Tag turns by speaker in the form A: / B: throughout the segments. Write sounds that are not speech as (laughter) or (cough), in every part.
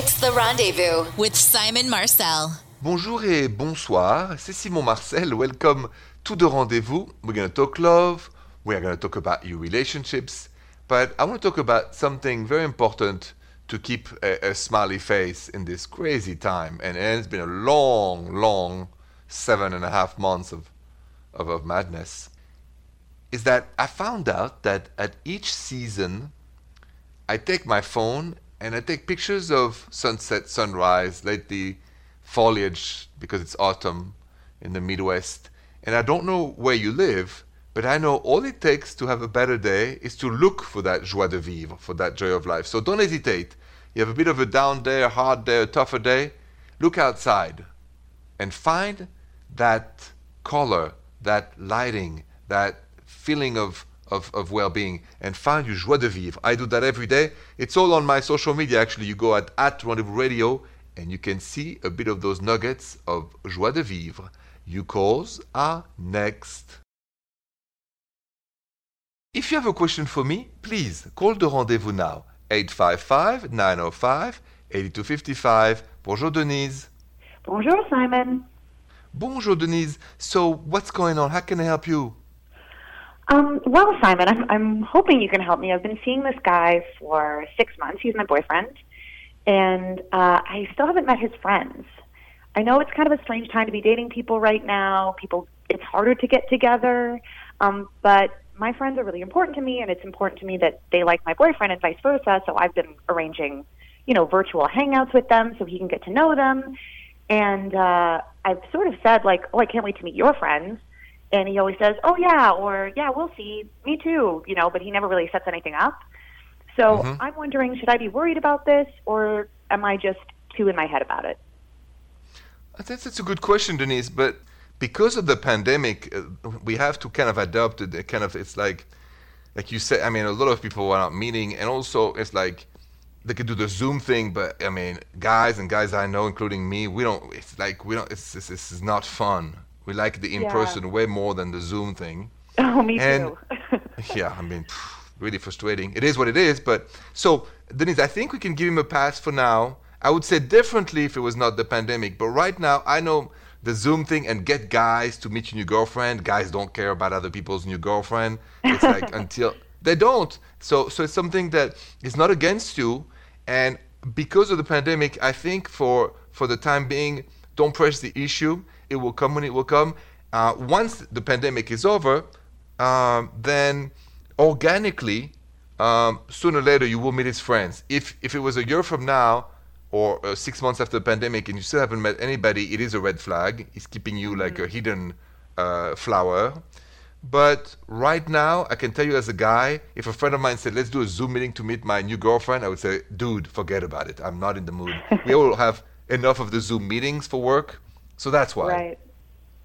A: It's The Rendezvous with Simon Marcel.
B: Bonjour et bonsoir. C'est Simon Marcel. Welcome to The Rendezvous. We're going to talk love. We're going to talk about your relationships. But I want to talk about something very important to keep a, a smiley face in this crazy time. And, and, it's been a long, long seven and a half months of, of, of madness. Is that I found out that at each season, I take my phone and I take pictures of sunset, sunrise, lately foliage because it's autumn in the Midwest. And I don't know where you live, but I know all it takes to have a better day is to look for that joie de vivre, for that joy of life. So don't hesitate. You have a bit of a down day, a hard day, a tougher day. Look outside and find that color, that lighting, that feeling of, of, of well being, and find your joie de vivre. I do that every day. It's all on my social media actually. You go at, at Rendezvous Radio and you can see a bit of those nuggets of joie de vivre. You calls are next. If you have a question for me, please call the rendezvous now. 855 905 8255. Bonjour, Denise.
C: Bonjour, Simon.
B: Bonjour, Denise. So, what's going on? How can I help you?
C: Um, well, Simon, I'm, I'm hoping you can help me. I've been seeing this guy for six months. He's my boyfriend. And uh, I still haven't met his friends. I know it's kind of a strange time to be dating people right now. People, it's harder to get together. Um, but my friends are really important to me, and it's important to me that they like my boyfriend and vice versa. So I've been arranging, you know, virtual hangouts with them so he can get to know them. And uh, I've sort of said like, "Oh, I can't wait to meet your friends." And he always says, "Oh yeah," or "Yeah, we'll see." Me too, you know. But he never really sets anything up. So mm-hmm. I'm wondering, should I be worried about this, or am I just too in my head about it?
B: I think that's a good question, Denise. But because of the pandemic, uh, we have to kind of adopt it. Kind of, it's like, like you said. I mean, a lot of people are not meeting, and also it's like they could do the Zoom thing. But I mean, guys and guys I know, including me, we don't. It's like we don't. It's this is not fun. We like the in person yeah. way more than the Zoom thing. (laughs)
C: Oh, me
B: and,
C: too. (laughs) (laughs)
B: yeah, I mean, really frustrating. It is what it is. But so, Denise, I think we can give him a pass for now. I would say differently if it was not the pandemic. But right now, I know the Zoom thing and get guys to meet your new girlfriend. Guys don't care about other people's new girlfriend. It's like until they don't. So so it's something that is not against you. And because of the pandemic, I think for for the time being, don't press the issue. It will come when it will come. Uh, once the pandemic is over, um, then organically, um, sooner or later you will meet his friends. If if it was a year from now or uh, six months after the pandemic and you still haven't met anybody, it is a red flag. He's keeping you like mm-hmm. a hidden uh, flower. But right now, I can tell you as a guy, if a friend of mine said, let's do a Zoom meeting to meet my new girlfriend, I would say, dude, forget about it. I'm not in the mood. we all have enough of the Zoom meetings for work. So that's why.
C: Right.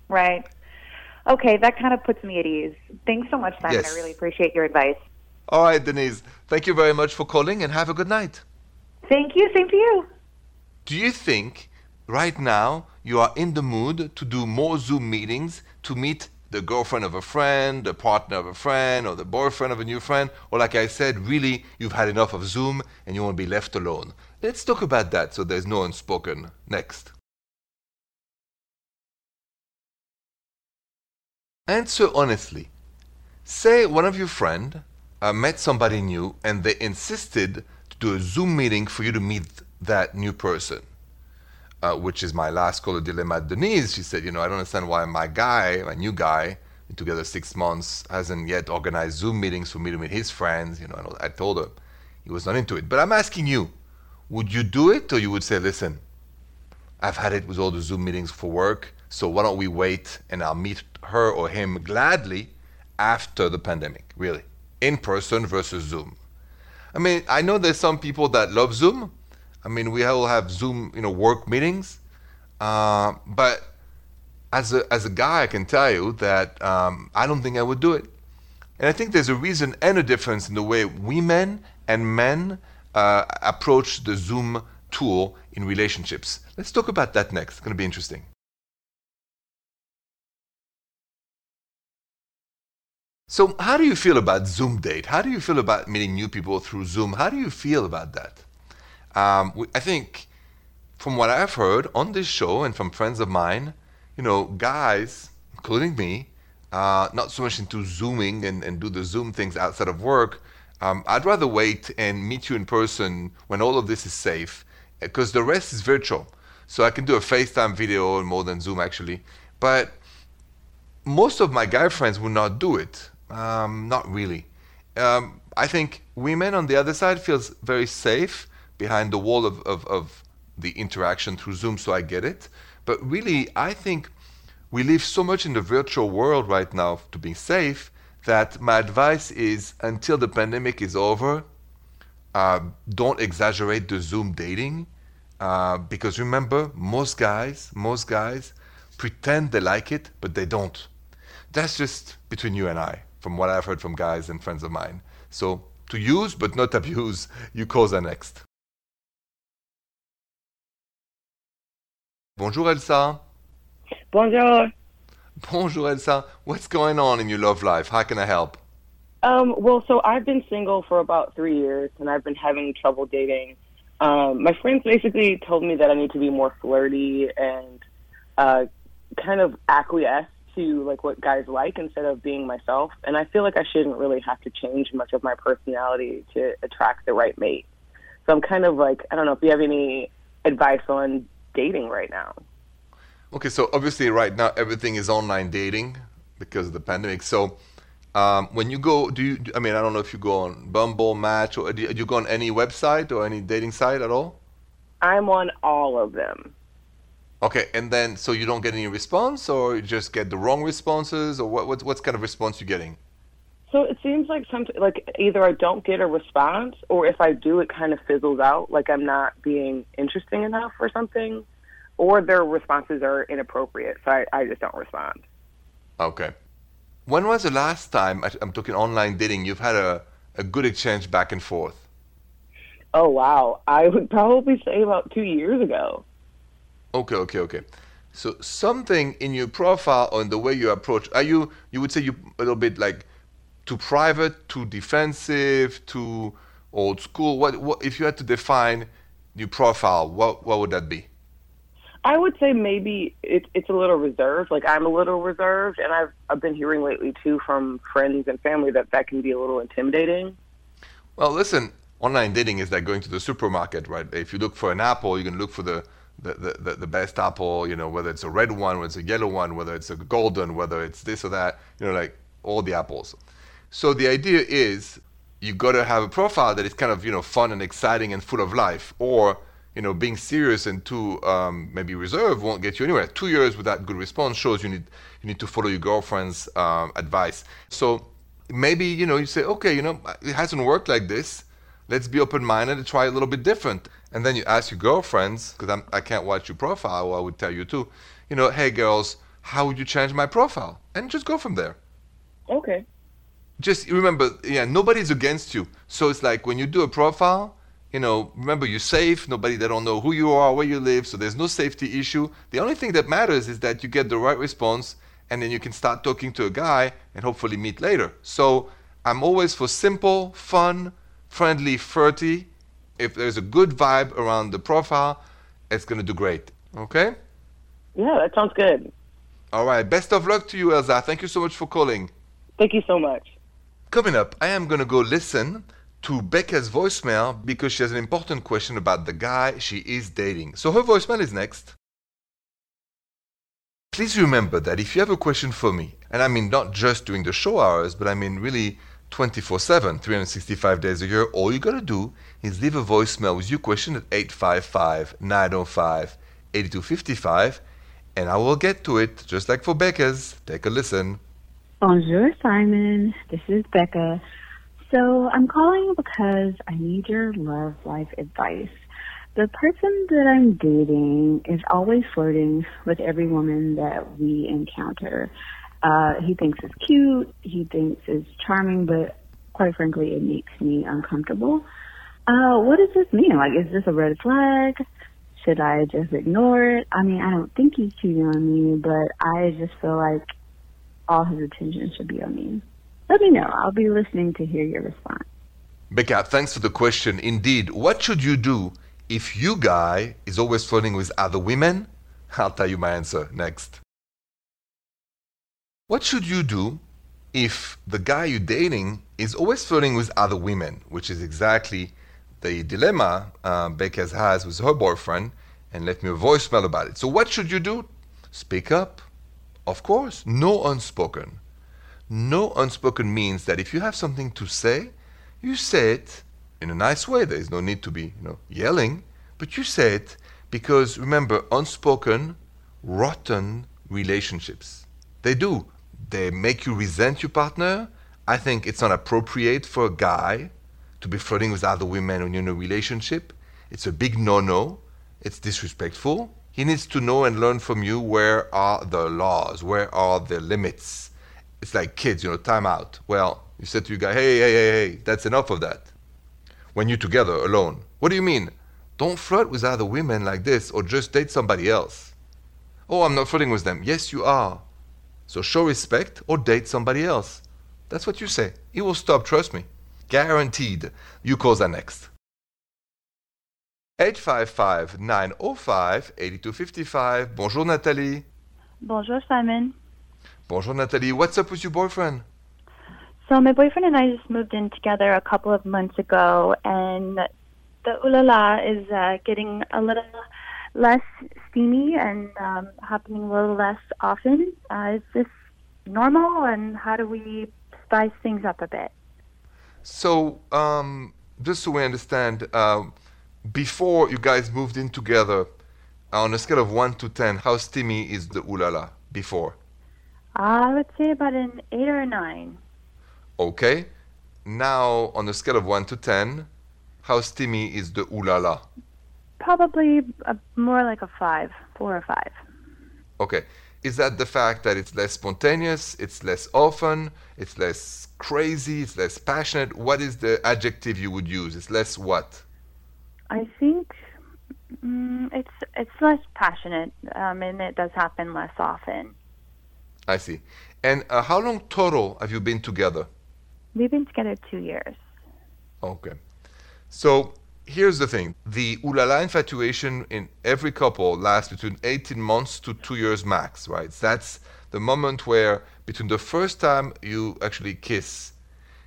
C: Right. Okay, that kind of puts me at ease. Thanks so much, Simon. Yes. I really appreciate your advice.
B: All right, Denise. Thank you very much for calling and have a good night.
C: Thank you. Same to you.
B: Do you think right now you are in the mood to do more Zoom meetings to meet the girlfriend of a friend, the partner of a friend, or the boyfriend of a new friend? Or, like I said, really you've had enough of Zoom and you want to be left alone? Let's talk about that so there's no unspoken. Next. Answer honestly. Say one of your friends uh, met somebody new and they insisted to do a Zoom meeting for you to meet that new person. Uh, which is my last caller dilemma Denise. She said, you know, I don't understand why my guy, my new guy, together six months, hasn't yet organized Zoom meetings for me to meet his friends. You know, I told her he was not into it. But I'm asking you, would you do it or you would say, listen, I've had it with all the Zoom meetings for work, so why don't we wait and I'll meet her or him gladly after the pandemic, really, in person versus Zoom. I mean, I know there's some people that love Zoom, I mean, we all have Zoom, you know, work meetings. Uh, but as a, as a guy, I can tell you that um, I don't think I would do it. And I think there's a reason and a difference in the way women and men uh, approach the Zoom tool in relationships. Let's talk about that next. It's going to be interesting. So, how do you feel about Zoom date? How do you feel about meeting new people through Zoom? How do you feel about that? Um, I think from what I've heard on this show and from friends of mine, you know, guys, including me, uh, not so much into Zooming and, and do the Zoom things outside of work. Um, I'd rather wait and meet you in person when all of this is safe, because the rest is virtual. So I can do a FaceTime video more than Zoom actually. But most of my guy friends will not do it. Um, not really. Um, I think women on the other side feels very safe behind the wall of, of, of the interaction through Zoom, so I get it. But really, I think we live so much in the virtual world right now to be safe that my advice is until the pandemic is over, uh, don't exaggerate the Zoom dating. Uh, because remember, most guys, most guys pretend they like it, but they don't. That's just between you and I, from what I've heard from guys and friends of mine. So to use but not abuse, you are next. Bonjour Elsa.
D: Bonjour.
B: Bonjour Elsa. What's going on in your love life? How can I help?
D: Um, well, so I've been single for about three years, and I've been having trouble dating. Um, my friends basically told me that I need to be more flirty and uh, kind of acquiesce to like what guys like instead of being myself. And I feel like I shouldn't really have to change much of my personality to attract the right mate. So I'm kind of like I don't know if you have any advice on dating right now.
B: Okay, so obviously right now everything is online dating because of the pandemic. So um, when you go, do you? I mean, I don't know if you go on Bumble, Match, or do you, do you go on any website or any dating site at all?
D: I'm on all of them.
B: Okay, and then so you don't get any response, or you just get the wrong responses, or what? What what's kind of response you're getting?
D: So it seems like some like either I don't get a response, or if I do, it kind of fizzles out, like I'm not being interesting enough or something, or their responses are inappropriate, so I, I just don't respond.
B: Okay. When was the last time I'm talking online dating? You've had a a good exchange back and forth.
D: Oh wow, I would probably say about two years ago.
B: Okay, okay, okay. So something in your profile or in the way you approach, are you you would say you a little bit like too private, too defensive, too old school? What what if you had to define your profile, what what would that be?
D: I would say maybe it, it's a little reserved. Like I'm a little reserved, and I've I've been hearing lately too from friends and family that that can be a little intimidating.
B: Well, listen, online dating is like going to the supermarket, right? If you look for an apple, you can look for the the, the, the best apple, you know, whether it's a red one, whether it's a yellow one, whether it's a golden, whether it's this or that, you know, like all the apples. So the idea is you got to have a profile that is kind of, you know, fun and exciting and full of life. Or, you know, being serious and too um, maybe reserved won't get you anywhere. Two years without good response shows you need you need to follow your girlfriend's um, advice. So maybe, you know, you say, okay, you know, it hasn't worked like this. Let's be open-minded and try a little bit different and then you ask your girlfriends, because I can't watch your profile, I would tell you too, you know, hey girls, how would you change my profile? And just go from there.
D: Okay.
B: Just remember, yeah, nobody's against you. So it's like when you do a profile, you know, remember you're safe. Nobody they don't know who you are, where you live, so there's no safety issue. The only thing that matters is that you get the right response, and then you can start talking to a guy and hopefully meet later. So I'm always for simple, fun, friendly, flirty, if there's a good vibe around the profile, it's going to do great. Okay?
D: Yeah, that sounds good.
B: All right. Best of luck to you, Elsa. Thank you so much for calling.
D: Thank you so much.
B: Coming up, I am going to go listen to Becca's voicemail because she has an important question about the guy she is dating. So her voicemail is next. Please remember that if you have a question for me, and I mean not just during the show hours, but I mean really 24 7, 365 days a year, all you gotta do is leave a voicemail with your question at 855 905 8255, and I will get to it just like for Becca's. Take a listen.
E: Bonjour, Simon. This is Becca. So I'm calling because I need your love life advice. The person that I'm dating is always flirting with every woman that we encounter. Uh, he thinks it's cute. He thinks it's charming, but quite frankly, it makes me uncomfortable. Uh, what does this mean? Like, is this a red flag? Should I just ignore it? I mean, I don't think he's cheating on me, but I just feel like all his attention should be on me. Let me know. I'll be listening to hear your response.
B: Becca, thanks for the question. Indeed, what should you do if you guy is always flirting with other women, I'll tell you my answer next. What should you do if the guy you're dating is always flirting with other women, which is exactly the dilemma uh, Becca has with her boyfriend, and left me a voicemail about it. So, what should you do? Speak up. Of course, no unspoken. No unspoken means that if you have something to say, you say it in a nice way. There is no need to be, you know, yelling, but you say it because remember, unspoken, rotten relationships. They do. They make you resent your partner. I think it's not appropriate for a guy to be flirting with other women when you're in a relationship. It's a big no-no. It's disrespectful. He needs to know and learn from you where are the laws, where are the limits. It's like kids, you know, time out. Well, you said to your guy, hey, hey, hey, hey, that's enough of that. When you're together alone. What do you mean? Don't flirt with other women like this or just date somebody else. Oh, I'm not flirting with them. Yes, you are. So show respect or date somebody else. That's what you say. He will stop, trust me. Guaranteed. You call that next. 855 905 8255. Bonjour Nathalie.
F: Bonjour, Simon.
B: Bonjour Nathalie. What's up with your boyfriend?
F: So my boyfriend and I just moved in together a couple of months ago, and the ulala is uh, getting a little less steamy and um, happening a little less often. Uh, is this normal, and how do we spice things up a bit?
B: So, um, just so we understand, uh, before you guys moved in together, on a scale of 1 to 10, how steamy is the ulala before?
F: I would say about an 8 or a 9.
B: Okay. Now, on a scale of 1 to 10, how steamy is the ulala?
F: Probably a, more like a 5, 4 or 5.
B: Okay. Is that the fact that it's less spontaneous, it's less often, it's less crazy, it's less passionate? What is the adjective you would use? It's less what?
F: I think mm, it's it's less passionate, um, and it does happen less often.
B: I see. And uh, how long total have you been together?
F: We've been together two years.
B: Okay. So here's the thing the ulala infatuation in every couple lasts between 18 months to two years max, right? That's the moment where between the first time you actually kiss,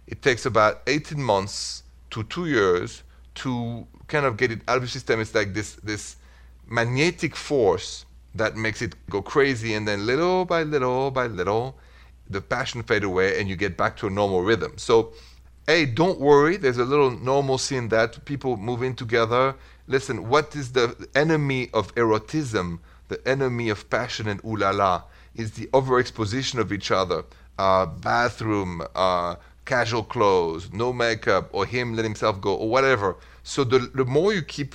B: it takes about 18 months to two years to kind of get it out of your system. It's like this, this magnetic force that makes it go crazy, and then little by little by little, the passion fade away and you get back to a normal rhythm. So hey, don't worry, there's a little normalcy in that. People move in together. Listen, what is the enemy of erotism? The enemy of passion and ulala is the overexposition of each other. Uh, bathroom, uh, casual clothes, no makeup, or him let himself go, or whatever. So the, the more you keep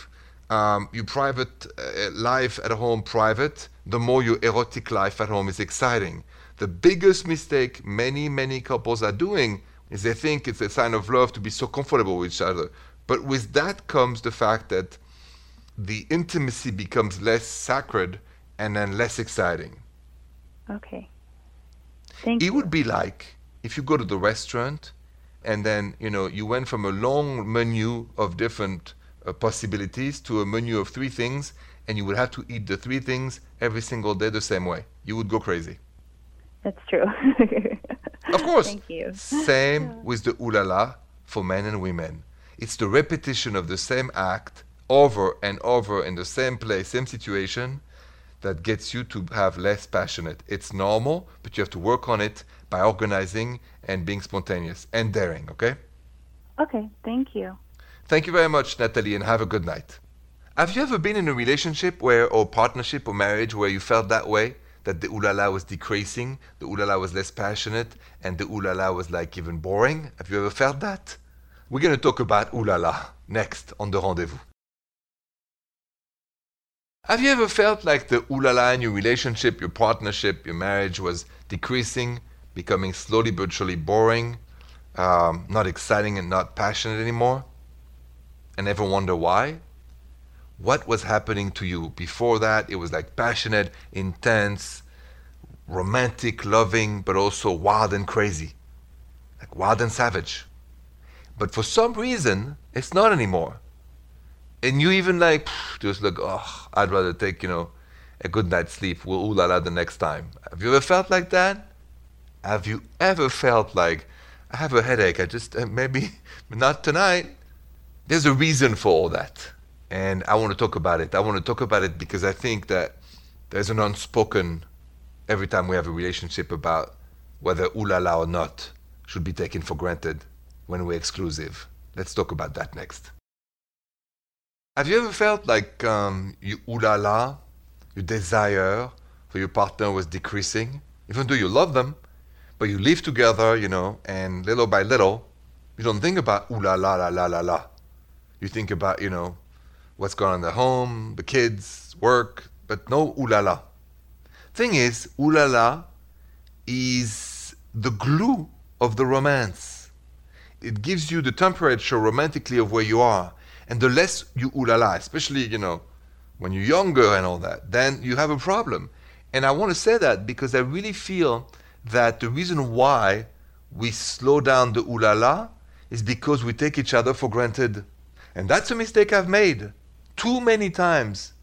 B: um, your private uh, life at home private, the more your erotic life at home is exciting. The biggest mistake many, many couples are doing is they think it's a sign of love to be so comfortable with each other. But with that comes the fact that the intimacy becomes less sacred and then less exciting.
F: Okay. Thank
B: it
F: you.
B: would be like if you go to the restaurant and then you know you went from a long menu of different uh, possibilities to a menu of three things and you would have to eat the three things every single day the same way you would go crazy
F: That's true. (laughs)
B: Of (laughs) course.
F: Thank you.
B: Same with the ulala for men and women. It's the repetition of the same act over and over in the same place, same situation that gets you to have less passionate. It's normal, but you have to work on it by organizing and being spontaneous and daring, okay?
F: Okay, thank you.
B: Thank you very much, Natalie, and have a good night. Have you ever been in a relationship where, or partnership or marriage where you felt that way? That the ulala was decreasing, the ulala was less passionate, and the ulala was like even boring? Have you ever felt that? We're going to talk about ulala next on the rendezvous. Have you ever felt like the ulala in your relationship, your partnership, your marriage was decreasing, becoming slowly but surely boring, um, not exciting and not passionate anymore? And ever wonder why? What was happening to you? Before that, it was like passionate, intense, romantic, loving, but also wild and crazy. Like wild and savage. But for some reason, it's not anymore. and you even like just look, oh, I'd rather take, you know, a good night's sleep. We'll ooh la la the next time. Have you ever felt like that? Have you ever felt like, I have a headache, I just, uh, maybe (laughs) not tonight? There's a reason for all that. And I want to talk about it. I want to talk about it because I think that there's an unspoken every time we have a relationship about whether ooh la la or not should be taken for granted when we're exclusive. Let's talk about that next. Have you ever felt like um, you ooh la la, your desire for your partner was decreasing, even though you love them, but you live together, you know, and little by little, you don't think about ulala la la la la la la. You think about, you know, what's going on in the home, the kids, work, but no ooh la la. Thing is, ooh la la is the glue of the romance. It gives you the temperature romantically of where you are. And the less you ooh la la, especially, you know, when you're younger and all that, then you have a problem. And I want to say that because I really feel that the reason why we slow down the ooh la la is because we take each other for granted. And that's a mistake I've made too many times.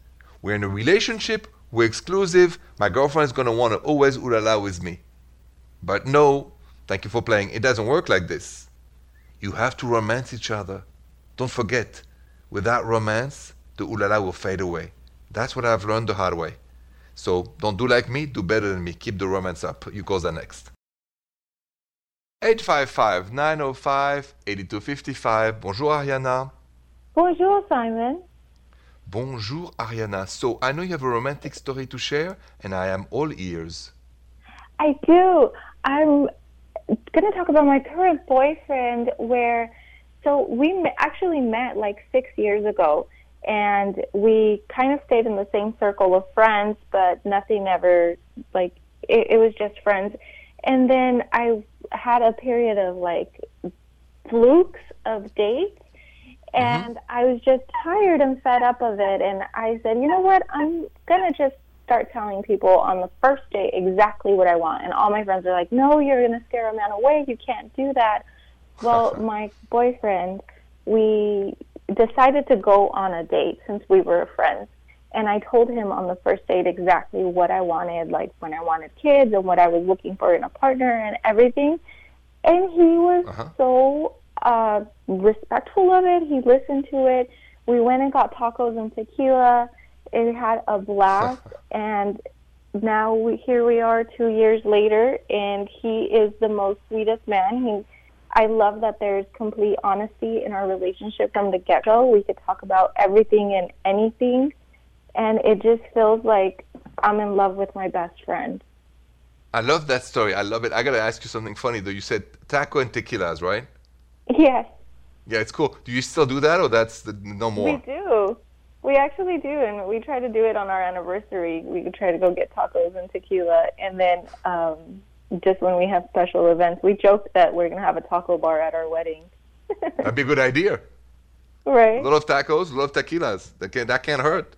B: We're in a relationship, we're exclusive, my girlfriend is want to always ooh la la with me. But no, thank you for playing. It doesn't work like this. You have to romance each other. Don't forget, without romance, the ooh la la will fade away. That's what I've learned the hard way. So don't do like me, do better than me. Keep the romance up. You call that next. 855 905 8255. Bonjour, Ariana.
G: Bonjour, Simon.
B: Bonjour, Ariana. So I know you have a romantic story to share, and I am all ears.
G: I do. I'm going to talk about my current boyfriend where so we actually met like 6 years ago and we kind of stayed in the same circle of friends but nothing ever like it, it was just friends and then I had a period of like flukes of dates and I was just tired and fed up of it and I said, "You know what? I'm going to just start telling people on the first date exactly what I want." And all my friends are like, "No, you're going to scare a man away. You can't do that." Well, (laughs) my boyfriend, we decided to go on a date since we were friends. And I told him on the first date exactly what I wanted, like when I wanted kids and what I was looking for in a partner and everything. And he was
B: Uh-huh.
G: so uh, respectful of it. He listened to it. We went and got tacos and tequila. It had a blast. (laughs) and now we, here we are two years later, and he is the most sweetest man. He, I love that there's complete honesty in our relationship from the get go. We could talk about everything and anything, and it just feels like I'm in love with my best friend.
B: I love that story. I love it. I gotta ask you something funny though. You said taco and tequilas, right?
G: Yes,
B: Yeah, it's cool. Do you still do that, or that's the, no more?
G: we do. We actually do, and we try to do it on our anniversary. We could try to go get tacos and tequila, and then um, just when we have special events, we joke that we're gonna have a taco bar at our wedding. (laughs)
B: That'd be a good idea.
G: right.
B: A lot of tacos, a lot of tequilas. That can that can't hurt.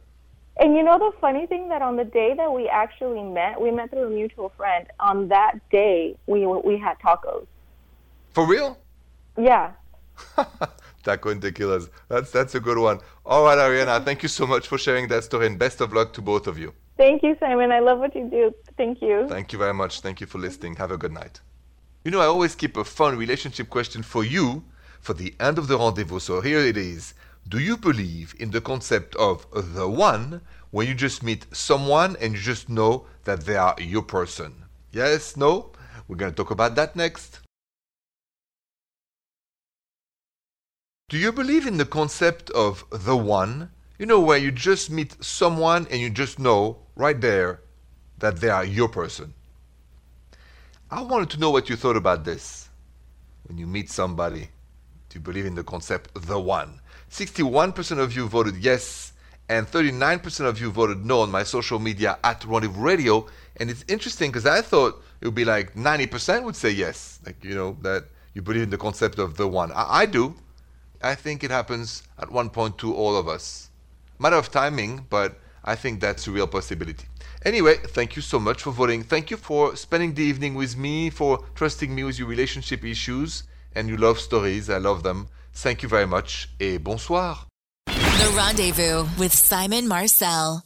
G: And you know the funny thing that on the day that we actually met, we met through a mutual friend. On that day, we we had tacos.
B: For real?
G: Yeah. (laughs)
B: Taco and tequilas. That's that's a good one. All right, Ariana. Thank you so much for sharing that story, and best of luck to both of you.
G: Thank you, Simon. I love what you do. Thank you.
B: Thank you very much. Thank you for listening. Have a good night. You know, I always keep a fun relationship question for you for the end of the rendezvous. So here it is. Do you believe in the concept of the one when you just meet someone and you just know that they are your person? Yes? No? We're going to talk about that next. Do you believe in the concept of the one? You know, where you just meet someone and you just know right there that they are your person. I wanted to know what you thought about this. When you meet somebody, do you believe in the concept the one? 61% of you voted yes, and 39% of you voted no on my social media at Rendezvous Radio. And it's interesting because I thought it would be like 90% would say yes, like, you know, that you believe in the concept of the one. I, I do. I think it happens at one point to all of us. Matter of timing, but I think that's a real possibility. Anyway, thank you so much for voting. Thank you for spending the evening with me, for trusting me with your relationship issues and your love stories. I love them. Thank you very much et bonsoir.
A: The Rendezvous with Simon Marcel.